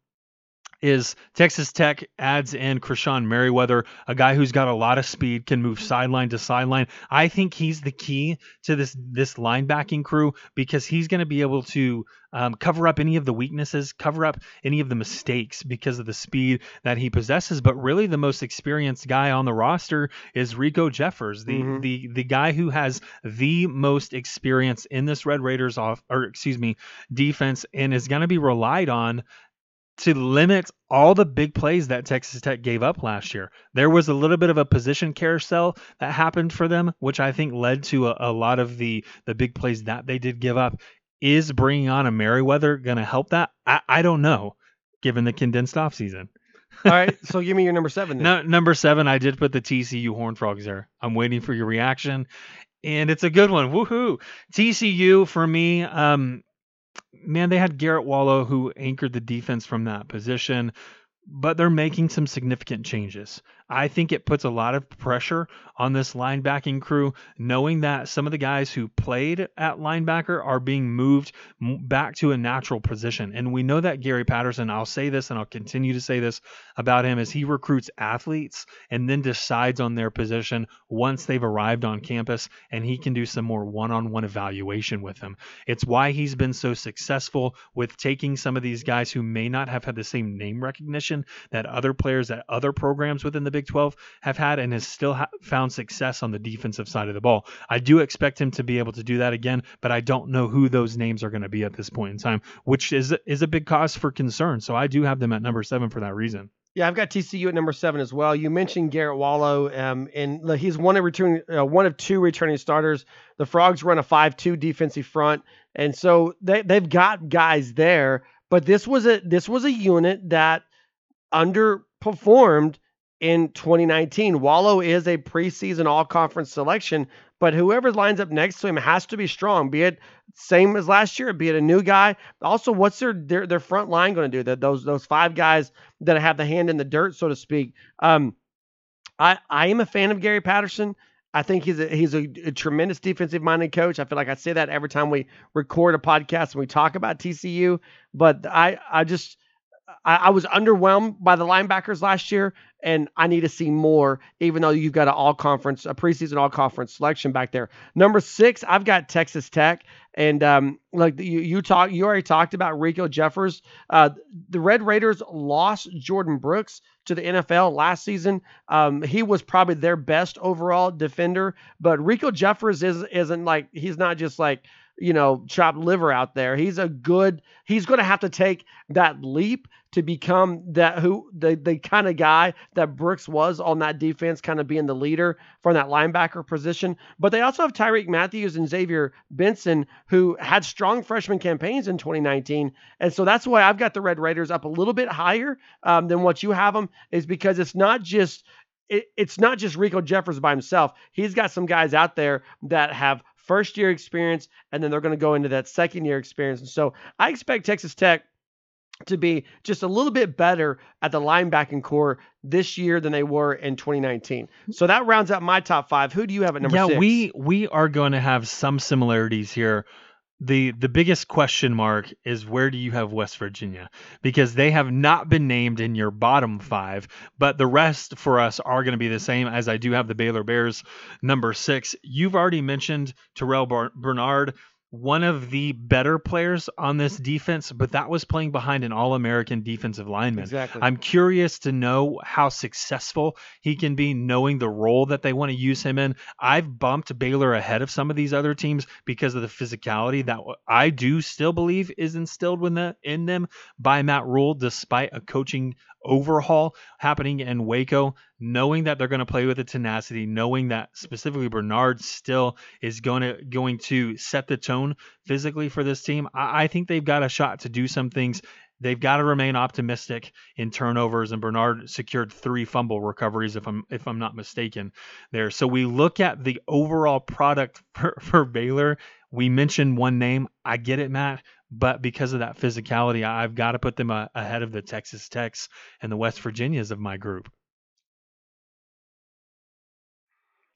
is Texas Tech adds in Krishon Merriweather, a guy who's got a lot of speed, can move sideline to sideline. I think he's the key to this this linebacking crew because he's going to be able to um, cover up any of the weaknesses, cover up any of the mistakes because of the speed that he possesses. But really, the most experienced guy on the roster is Riko Jeffers, the mm-hmm. the the guy who has the most experience in this Red Raiders off, or excuse me, defense, and is going to be relied on to limit all the big plays that Texas Tech gave up last year. There was a little bit of a position carousel that happened for them, which I think led to a, a lot of the the big plays that they did give up. Is bringing on a Merriweather going to help that? I, I don't know, given the condensed off season. All right, so give me your number seven. No, number seven, I did put the TCU Horn Frogs there. I'm waiting for your reaction, and it's a good one. Woohoo! TCU for me. Um, man, they had Garrett Wallow who anchored the defense from that position, but they're making some significant changes. I think it puts a lot of pressure on this linebacking crew, knowing that some of the guys who played at linebacker are being moved back to a natural position. And we know that Gary Patterson, I'll say this and I'll continue to say this about him, is he recruits athletes and then decides on their position once they've arrived on campus, and he can do some more one on one evaluation with them. It's why he's been so successful with taking some of these guys who may not have had the same name recognition that other players at other programs within the Big 12 have had and has still ha- found success on the defensive side of the ball. I do expect him to be able to do that again, but I don't know who those names are going to be at this point in time, which is is a big cause for concern. So I do have them at number 7 for that reason. Yeah, I've got TCU at number seven as well. You mentioned Garrett Wallow, um, and he's one of returning, uh, one of two returning starters. The Frogs run a five-two defensive front, and so they they've got guys there. But this was a this was a unit that underperformed in 2019. Wallow is a preseason all conference selection, but whoever lines up next to him has to be strong, be it same as last year, be it a new guy. Also, what's their their, their front line going to do? That those those five guys that have the hand in the dirt, so to speak. Um, I I am a fan of Gary Patterson. I think he's a, he's a, a tremendous defensive minded coach. I feel like I say that every time we record a podcast and we talk about TCU. But I I just I, I was underwhelmed by the linebackers last year, and I need to see more, even though you've got an all conference, a preseason all conference selection back there. Number six, I've got Texas Tech. And um, like you, you talk, you already talked about Riko Jeffers. Uh, the Red Raiders lost Jordan Brooks to the NFL last season. Um, he was probably their best overall defender, but Riko Jeffers is isn't like he's not just like you know chopped liver out there. He's a good. He's going to have to take that leap to become that who the the kind of guy that Brooks was on that defense, kind of being the leader from that linebacker position. But they also have Tyrique Matthews and Xavier Benson, who had strong freshman campaigns in 2019, and so that's why I've got the Red Raiders up a little bit higher um, than what you have them, is because it's not just it, it's not just Riko Jeffers by himself. He's got some guys out there that have first year experience, and then they're going to go into that second year experience. And so I expect Texas Tech to be just a little bit better at the linebacking core this year than they were in 2019. Mm-hmm. So that rounds out my top five. Who do you have at number yeah, six? we we are going to have some similarities here. The the biggest question mark is where do you have West Virginia? Because they have not been named in your bottom five, but the rest for us are going to be the same as I do have the Baylor Bears number six. You've already mentioned Terrell Bernard one of the better players on this defense, but that was playing behind an All American defensive lineman. Exactly. I'm curious to know how successful he can be, knowing the role that they want to use him in. I've bumped Baylor ahead of some of these other teams because of the physicality that I do still believe is instilled in them by Matt Rhule, despite a coaching overhaul happening in Waco, knowing that they're going to play with the tenacity, knowing that specifically Bernard still is going to going to set the tone physically for this team. I, I think they've got a shot to do some things. They've got to remain optimistic in turnovers, and Bernard secured three fumble recoveries, if I'm if I'm not mistaken, there. So we look at the overall product for, for Baylor. We mentioned one name. I get it, Matt, but because of that physicality, I've got to put them uh, ahead of the Texas Techs and the West Virginias of my group.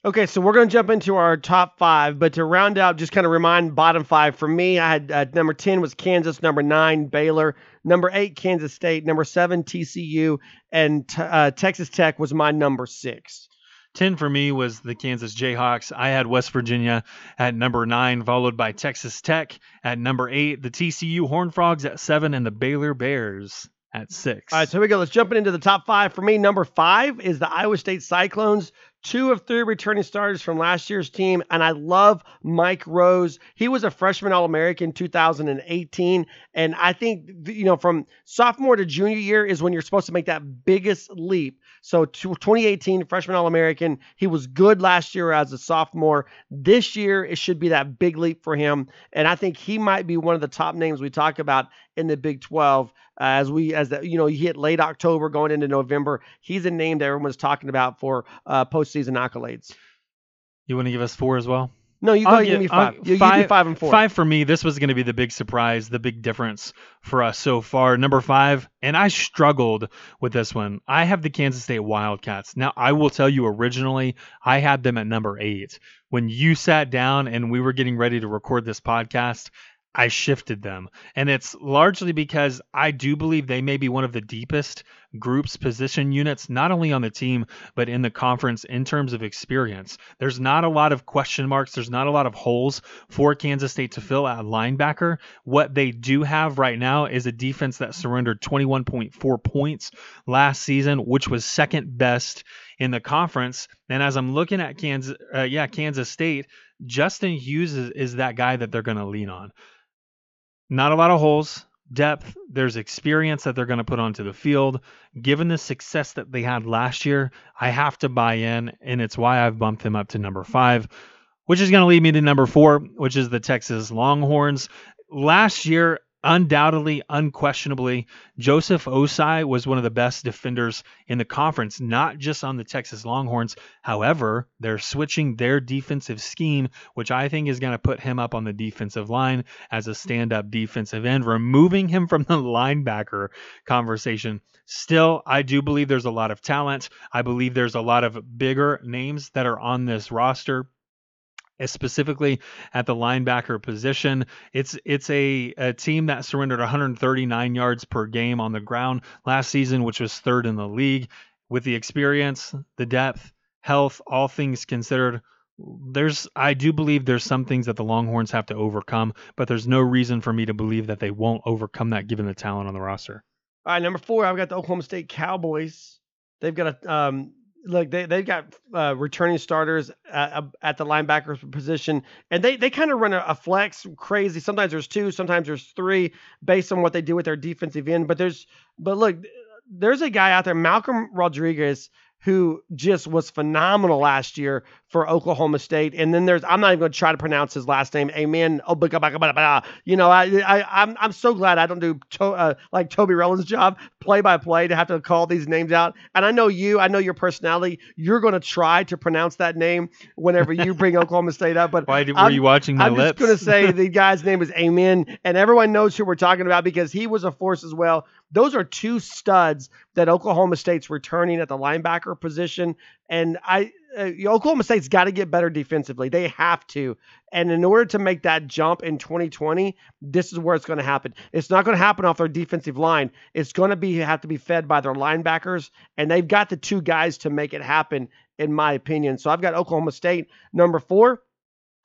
Okay, so we're going to jump into our top five, but to round out, just kind of remind bottom five for me, I had uh, number 10 was Kansas, number nine, Baylor, number eight, Kansas State, number seven, TCU, and t- uh, Texas Tech was my number six. 10 for me was the Kansas Jayhawks. I had West Virginia at number 9, followed by Texas Tech at number 8, the TCU Horned Frogs at 7, and the Baylor Bears at 6. All right, so here we go. Let's jump into the top five. For me, number 5 is the Iowa State Cyclones two of three returning starters from last year's team. And I love Mike Rose. He was a freshman All American 2018. And I think, you know, from sophomore to junior year is when you're supposed to make that biggest leap. So 2018, freshman All American. He was good last year as a sophomore. This year, it should be that big leap for him. And I think he might be one of the top names we talk about in the Big 12 uh, as we as the you know you hit late October going into November. He's a name that everyone's talking about for uh, postseason accolades. You want to give us four as well? No, you go oh, ahead give me uh, 5 you, you five, five and four. Five for me. This was going to be the big surprise, the big difference for us so far. Number five, and I struggled with this one. I have the Kansas State Wildcats. Now, I will tell you, originally, I had them at number eight. When you sat down and we were getting ready to record this podcast, I shifted them. And it's largely because I do believe they may be one of the deepest groups, position units, not only on the team, but in the conference in terms of experience. There's not a lot of question marks. There's not a lot of holes for Kansas State to fill at linebacker. What they do have right now is a defense that surrendered 21.4 points last season, which was second best in the conference. And as I'm looking at Kansas, uh, yeah, Kansas State, Justin Hughes is, is that guy that they're going to lean on. Not a lot of holes, depth. There's experience that they're going to put onto the field. Given the success that they had last year, I have to buy in, and it's why I've bumped them up to number five, which is going to lead me to number four, which is the Texas Longhorns. Last year, undoubtedly, unquestionably, Joseph Ossai was one of the best defenders in the conference, not just on the Texas Longhorns. However, they're switching their defensive scheme, which I think is going to put him up on the defensive line as a stand up defensive end, removing him from the linebacker conversation. Still, I do believe there's a lot of talent. I believe there's a lot of bigger names that are on this roster specifically at the linebacker position. It's it's a, a team that surrendered 139 yards per game on the ground last season, which was third in the league. With the experience, the depth, health, all things considered, there's I do believe there's some things that the Longhorns have to overcome, but there's no reason for me to believe that they won't overcome that given the talent on the roster. All right, number four, I've got the Oklahoma State Cowboys. They've got a um, like they they've got uh, returning starters at, at, the linebacker position, and they they kind of run a, a, flex crazy. Sometimes there's two, sometimes there's three, based on what they do with their defensive end. But there's but look, there's a guy out there, Malcolm Rodriguez, who just was phenomenal last year for Oklahoma State. And then there's I'm not even going to try to pronounce his last name. Amen. Oh, you know, I, I I'm I'm so glad I don't do to, uh, like Toby Rowland's job, play by play, to have to call these names out. And I know you, I know your personality. You're going to try to pronounce that name whenever you bring Oklahoma State up. But why did, were you watching my I'm lips? I'm just going to say the guy's name is Amen, and everyone knows who we're talking about because he was a force as well. Those are two studs that Oklahoma State's returning at the linebacker position. And I, uh, Oklahoma State's got to get better defensively. They have to. And in order to make that jump in 2020, this is where it's going to happen. It's not going to happen off their defensive line. It's going to be have to be fed by their linebackers, and they've got the two guys to make it happen, in my opinion. So I've got Oklahoma State number four.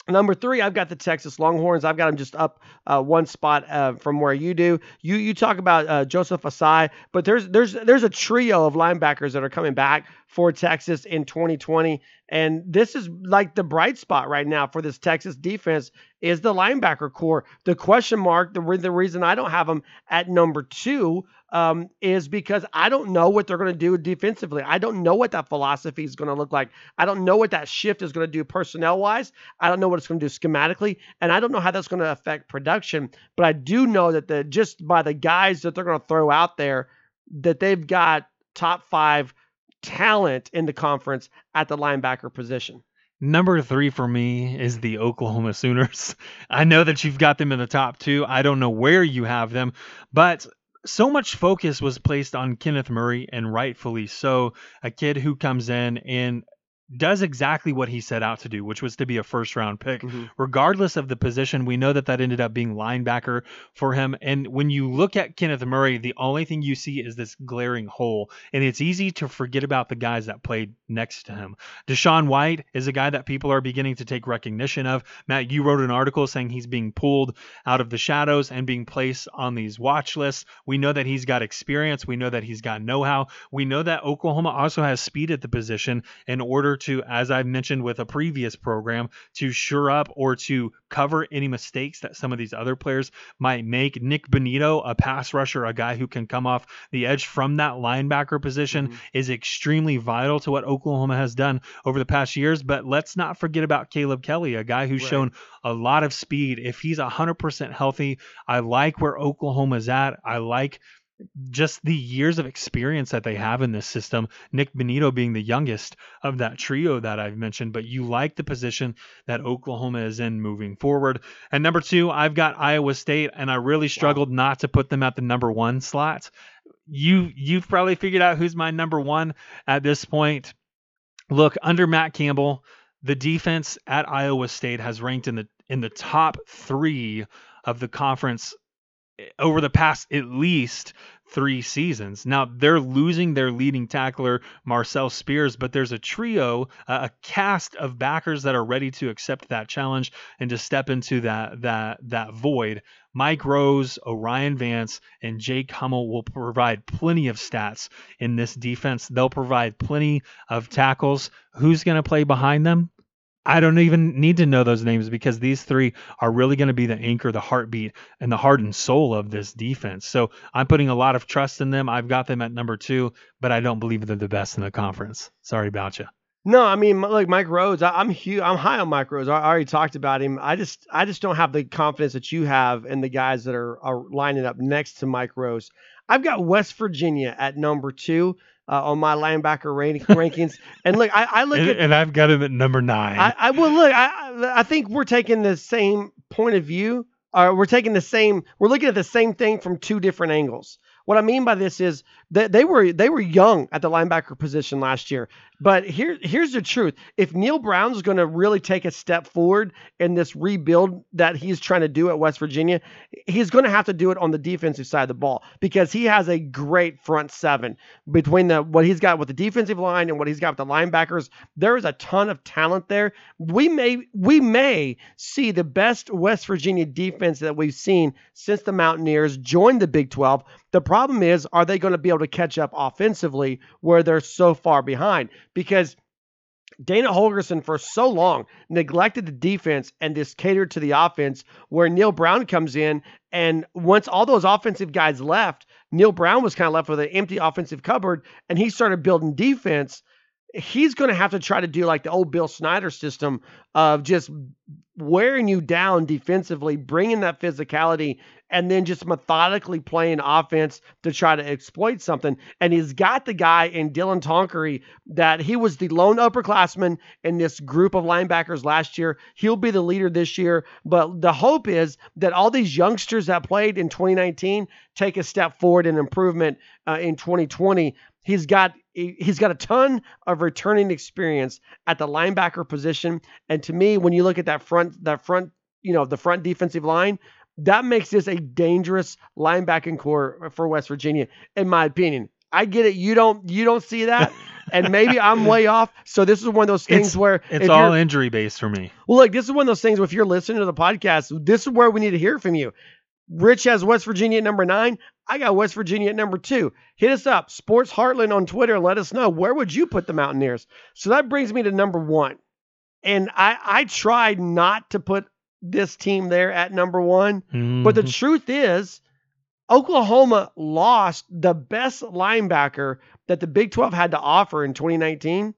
Number three, I've got the Texas Longhorns. I've got them just up uh, one spot uh, from where you do. You you talk about uh, Joseph Ossai, but there's there's there's a trio of linebackers that are coming back for Texas in 2020, and this is like the bright spot right now for this Texas defense is the linebacker core. The question mark, the the reason I don't have them at number two um, is because I don't know what they're going to do defensively. I don't know what that philosophy is going to look like. I don't know what that shift is going to do personnel wise. I don't know what it's going to do schematically, and I don't know how that's going to affect production. But I do know that the just by the guys that they're going to throw out there, that they've got top five talent in the conference at the linebacker position. Number three for me is the Oklahoma Sooners. I know that you've got them in the top two. I don't know where you have them, but so much focus was placed on Kenneth Murray, and rightfully so. A kid who comes in and does exactly what he set out to do, which was to be a first round pick. Mm-hmm. Regardless of the position, we know that that ended up being linebacker for him. And when you look at Kenneth Murray, the only thing you see is this glaring hole. And it's easy to forget about the guys that played next to him. DaShaun White is a guy that people are beginning to take recognition of. Matt, you wrote an article saying he's being pulled out of the shadows and being placed on these watch lists. We know that he's got experience. We know that he's got know how. We know that Oklahoma also has speed at the position in order to, as I've mentioned with a previous program, to shore up or to cover any mistakes that some of these other players might make. Nik Bonitto, a pass rusher, a guy who can come off the edge from that linebacker position, mm-hmm. is extremely vital to what Oklahoma has done over the past years. But let's not forget about Caleb Kelly, a guy who's right. shown a lot of speed. If he's 100% healthy, I like where Oklahoma's at. I like just the years of experience that they have in this system. Nik Bonitto being the youngest of that trio that I've mentioned, but you like the position that Oklahoma is in moving forward. And number two, I've got Iowa State, and I really struggled wow. not to put them at the number one slot. You you've probably figured out who's my number one at this point. Look, under Matt Campbell, the defense at Iowa State has ranked in the in the top three of the conference over the past at least three seasons. Now they're losing their leading tackler Marcel Spears, but there's a trio, a cast of backers that are ready to accept that challenge and to step into that that that void. Mike Rose, O'Rien Vance, and Jake Hummel will provide plenty of stats in this defense. They'll provide plenty of tackles. Who's going to play behind them? I don't even need to know those names because these three are really going to be the anchor, the heartbeat, and the heart and soul of this defense. So I'm putting a lot of trust in them. I've got them at number two, but I don't believe they're the best in the conference. Sorry about you. No, I mean like Mike Rhodes. I, am huge. I'm high on Mike Rhodes. I, I already talked about him. I just I just don't have the confidence that you have in the guys that are, are lining up next to Mike Rhodes. I've got West Virginia at number two uh, on my linebacker rank, rankings. And look, I, I look and, at and I've got him at number nine. I, I well look, I I think we're taking the same point of view. Uh, we're taking the same. We're looking at the same thing from two different angles. What I mean by this is that they were they were young at the linebacker position last year. But here here's the truth. If Neal Brown's going to really take a step forward in this rebuild that he's trying to do at West Virginia, he's going to have to do it on the defensive side of the ball because he has a great front seven between the what he's got with the defensive line and what he's got with the linebackers. There is a ton of talent there. We may we may see the best West Virginia defense that we've seen since the Mountaineers joined the Big 12. The problem is, are they going to be able to catch up offensively where they're so far behind? Because Dana Holgorsen for so long neglected the defense and just catered to the offense where Neal Brown comes in and once all those offensive guys left, Neal Brown was kind of left with an empty offensive cupboard and he started building defense he's going to have to try to do like the old Bill Snyder system of just wearing you down defensively, bringing that physicality, and then just methodically playing offense to try to exploit something. And he's got the guy in Dylan Tonkery that he was the lone upperclassman in this group of linebackers last year. He'll be the leader this year. But the hope is that all these youngsters that played in 2019 take a step forward in improvement uh, in 2020. He's got he's got a ton of returning experience at the linebacker position. And to me, when you look at that front, that front, you know, the front defensive line, that makes this a dangerous linebacking core for West Virginia, in my opinion. I get it. You don't you don't see that. and maybe I'm way off. So this is one of those things it's, where it's all injury based for me. Well, look, this is one of those things. Where if you're listening to the podcast, this is where we need to hear from you. Rich has West Virginia at number nine. I got West Virginia at number two. Hit us up, Sports Heartland on Twitter, and let us know where would you put the Mountaineers. So that brings me to number one, and I I tried not to put this team there at number one, mm-hmm. but the mm-hmm. truth is, Oklahoma lost the best linebacker that the Big 12 had to offer in 2019.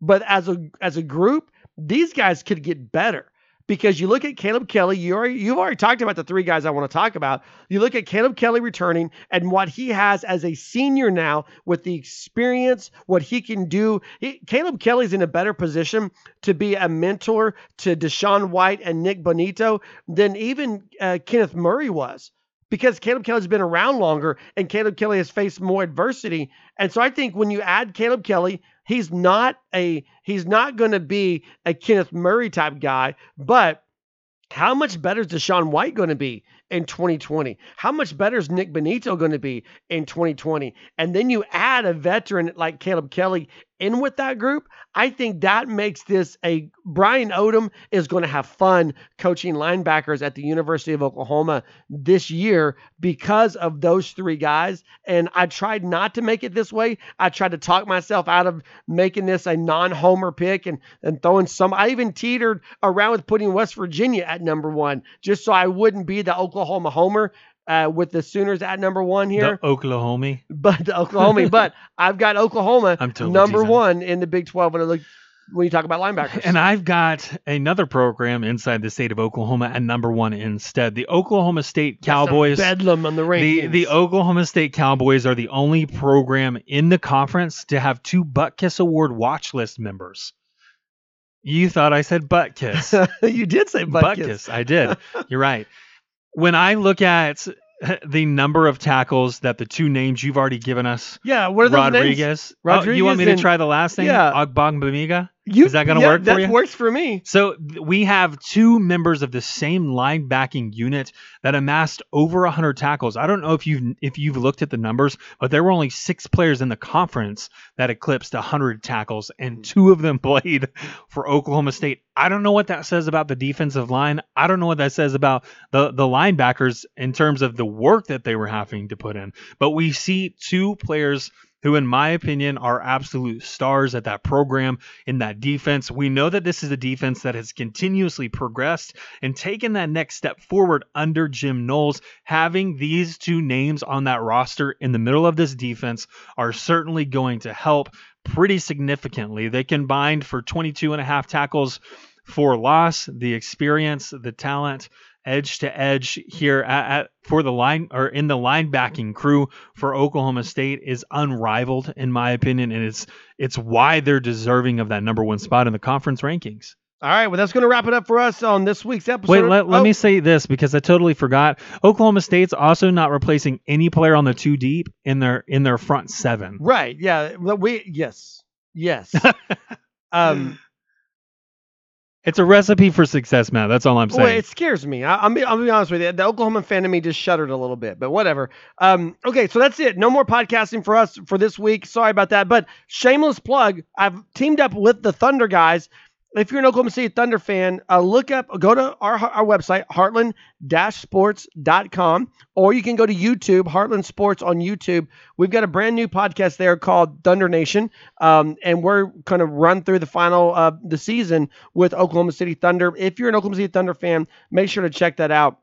But as a as a group, these guys could get better because you look at Caleb Kelly, you already, you've already talked about the three guys I want to talk about. You look at Caleb Kelly returning and what he has as a senior now with the experience, what he can do. He, Caleb Kelly's in a better position to be a mentor to DaShaun White and Nik Bonitto than even uh, Kenneth Murray was because Caleb Kelly's been around longer and Caleb Kelly has faced more adversity. And so I think when you add Caleb Kelly, He's not a he's not going to be a Kenneth Murray type guy, but how much better is DaShaun White going to be in 2020? How much better is Nik Bonitto going to be in 2020? And then you add a veteran like Caleb Kelly in with that group, I think that makes this a Brian Odom is going to have fun coaching linebackers at the University of Oklahoma this year because of those three guys. And I tried not to make it this way. I tried to talk myself out of making this a non-homer pick and, and throwing some. I even teetered around with putting West Virginia at number one just so I wouldn't be the Oklahoma homer uh, with the Sooners at number one here. The Oklahoma. But the Oklahoma. but I've got Oklahoma number one in the Big 12 when I look when you talk about linebackers. And I've got another program inside the state of Oklahoma at number one instead. The Oklahoma State Cowboys. bedlam on the rankings. The the Oklahoma State Cowboys are the only program in the conference to have two Butt Kiss Award watch list members. You thought I said butt kiss. you did say butt, butt kiss. kiss. I did. You're right. When I look at the number of tackles that the two names you've already given us, Yeah, what are those names? Rodriguez. Oh, you want me to try the last name? Yeah. Ogbongbemiga? You, Is that gonna yeah, work for that you? works for me. So th- we have two members of the same linebacking unit that amassed over 100 tackles. I don't know if you've if you've looked at the numbers, but there were only six players in the conference that eclipsed 100 tackles, and hmm. two of them played for Oklahoma State. I don't know what that says about the defensive line. I don't know what that says about the the linebackers in terms of the work that they were having to put in. But we see two players who, in my opinion, are absolute stars at that program in that defense. We know that this is a defense that has continuously progressed and taken that next step forward under Jim Knowles. Having these two names on that roster in the middle of this defense are certainly going to help pretty significantly. They combined for 22 and a half tackles for loss, the experience, the talent, edge to edge here at, at for the line or in the linebacking crew for Oklahoma State is unrivaled in my opinion, and it's it's why they're deserving of that number one spot in the conference rankings. All right, well, that's going to wrap it up for us on this week's episode. Wait, let, let Oh, me say this because I totally forgot. Oklahoma State's also not replacing any player on the two deep in their in their front seven. Right, yeah, we yes, yes. um, It's a recipe for success, Matt. That's all I'm saying. Well, it scares me. I, I'm be, I'll be honest with you. The Oklahoma fan in me just shuddered a little bit, but whatever. Um, okay, so that's it. No more podcasting for us for this week. Sorry about that, but shameless plug. I've teamed up with the Thunder guys. If you're an Oklahoma City Thunder fan, uh, look up, go to our our website, heartland-sports.com, or you can go to YouTube, Heartland Sports on YouTube. We've got a brand new podcast there called Thunder Nation, um, and we're going to run through the final of the season with Oklahoma City Thunder. If you're an Oklahoma City Thunder fan, make sure to check that out.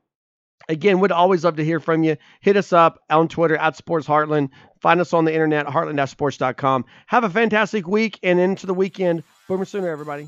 Again, would always love to hear from you. Hit us up on Twitter at Sports Heartland. Find us on the internet, heartland-sports.com. Have a fantastic week and into the weekend. Boomer Sooner, everybody.